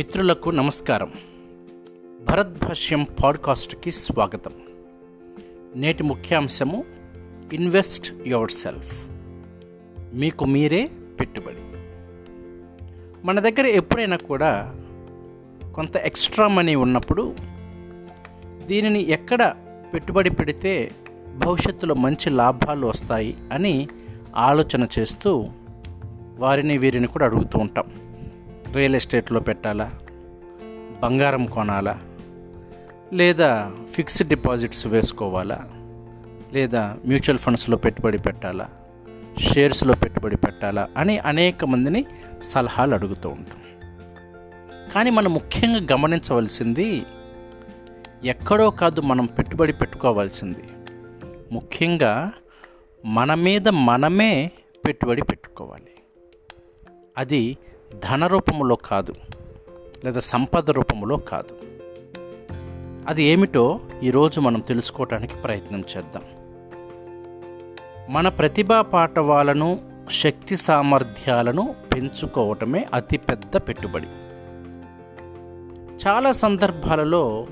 మిత్రులకు నమస్కారం. భరత్ భాష్యం పాడ్కాస్ట్కి స్వాగతం. నేటి ముఖ్యాంశము ఇన్వెస్ట్ యువర్ సెల్ఫ్ మీకు మీరే పెట్టుబడి. మన దగ్గర ఎప్పుడైనా కూడా కొంత ఎక్స్ట్రా మనీ ఉన్నప్పుడు దీనిని ఎక్కడ పెట్టుబడి పెడితే భవిష్యత్తులో మంచి లాభాలు వస్తాయి అని ఆలోచన చేస్తూ వారిని వీరిని కూడా అడుగుతూ ఉంటాం. రియల్ ఎస్టేట్లో పెట్టాలా? బంగారం కొనాలా? లేదా ఫిక్స్డ్ డిపాజిట్స్ వేసుకోవాలా? లేదా మ్యూచువల్ ఫండ్స్లో పెట్టుబడి పెట్టాలా? షేర్స్లో పెట్టుబడి పెట్టాలా? అని అనేక మందిని సలహాలు అడుగుతూ ఉంటాం. కానీ మనం ముఖ్యంగా గమనించవలసింది ఎక్కడో కాదు మనం పెట్టుబడి పెట్టుకోవాల్సింది. ముఖ్యంగా మన మీద మనమే పెట్టుబడి పెట్టుకోవాలి. అది ధన రూపంలో కాదు లేదా సంపద రూపంలో కాదు. అది ఏమిటో ఈరోజు మనం తెలుసుకోవడానికి ప్రయత్నం చేద్దాం. మన ప్రతిభా పాఠవాలను శక్తి సామర్థ్యాలను పెంచుకోవటమే అతిపెద్ద పెట్టుబడి. చాలా సందర్భాలలో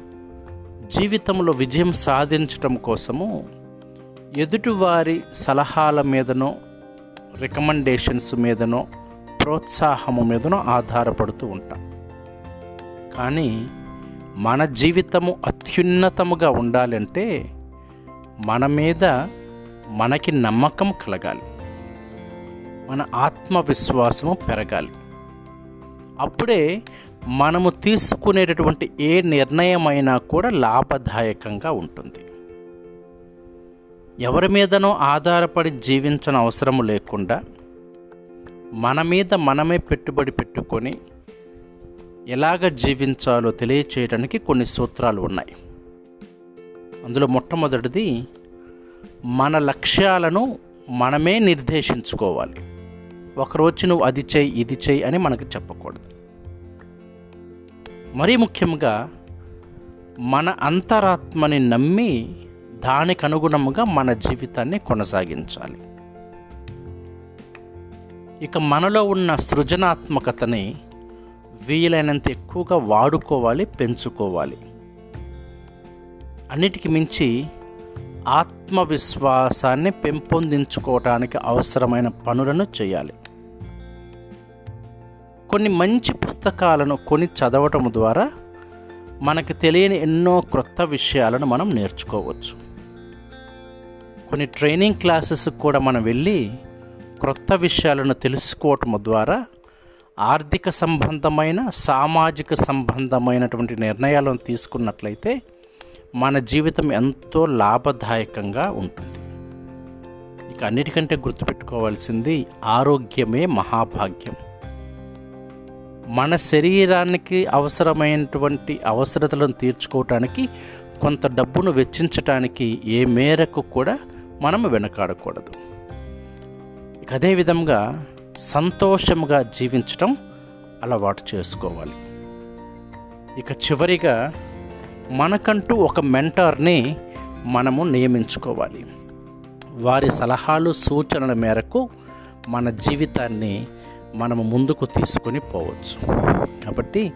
జీవితంలో విజయం సాధించటం కోసము ఎదుటివారి సలహాల మీదనో రికమెండేషన్స్ మీదనో ప్రోత్సాహము మీదనో ఆధారపడుతూ ఉంటాం. కానీ మన జీవితము అత్యున్నతముగా ఉండాలంటే మన మీద మనకి నమ్మకం కలగాలి. మన ఆత్మవిశ్వాసము పెరగాలి. అప్పుడే మనము తీసుకునేటటువంటి ఏ నిర్ణయమైనా కూడా లాభదాయకంగా ఉంటుంది. ఎవరి మీదనో ఆధారపడి జీవించని అవసరము లేకుండా మన మీద మనమే పెట్టుబడి పెట్టుకొని ఎలాగ జీవించాలో తెలియచేయడానికి కొన్ని సూత్రాలు ఉన్నాయి. అందులో మొట్టమొదటిది మన లక్ష్యాలను మనమే నిర్దేశించుకోవాలి. ఒకరోజు నువ్వు అది చేయి ఇది చేయి అని మనకు చెప్పకూడదు. మరీ ముఖ్యంగా మన అంతరాత్మని నమ్మి దానికి అనుగుణముగా మన జీవితాన్ని కొనసాగించాలి. ఇక మనలో ఉన్న సృజనాత్మకతని వీలైనంత ఎక్కువగా వాడుకోవాలి పెంచుకోవాలి. అన్నిటికి మించి ఆత్మవిశ్వాసాన్ని పెంపొందించుకోవటానికి అవసరమైన పనులను చేయాలి. కొన్ని మంచి పుస్తకాలను కొని చదవటం ద్వారా మనకు తెలియని ఎన్నో క్రొత్త విషయాలను మనం నేర్చుకోవచ్చు. కొన్ని ట్రైనింగ్ క్లాసెస్ కూడా మనం వెళ్ళి క్రొత్త విషయాలను తెలుసుకోవటం ద్వారా ఆర్థిక సంబంధమైన సామాజిక సంబంధమైనటువంటి నిర్ణయాలను తీసుకున్నట్లయితే మన జీవితం ఎంతో లాభదాయకంగా ఉంటుంది. ఇక అన్నిటికంటే గుర్తుపెట్టుకోవాల్సింది ఆరోగ్యమే మహాభాగ్యం. మన శరీరానికి అవసరమైనటువంటి అవసరతలను తీర్చుకోవటానికి కొంత డబ్బును వెచ్చించటానికి ఏ మేరకు కూడా మనం వెనకాడకూడదు. అదేవిధంగా సంతోషముగా జీవించటం అలవాటు చేసుకోవాలి. ఇక చివరిగా మనకంటూ ఒక మెంటార్ని మనము నియమించుకోవాలి. వారి సలహాలు సూచనల మేరకు మన జీవితాన్ని మనము ముందుకు తీసుకొని పోవచ్చు. కాబట్టి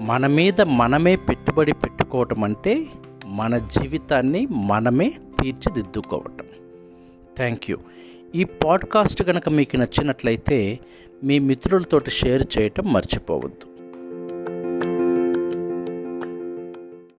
మన మీద మనమే పెట్టుబడి పెట్టుకోవటం అంటే మన జీవితాన్ని మనమే తీర్చిదిద్దుకోవటం. Thank you. ఈ పాడ్కాస్ట్ కనుక మీకు నచ్చినట్లయితే మీ మిత్రులతోటి షేర్ చేయటం మర్చిపోవద్దు.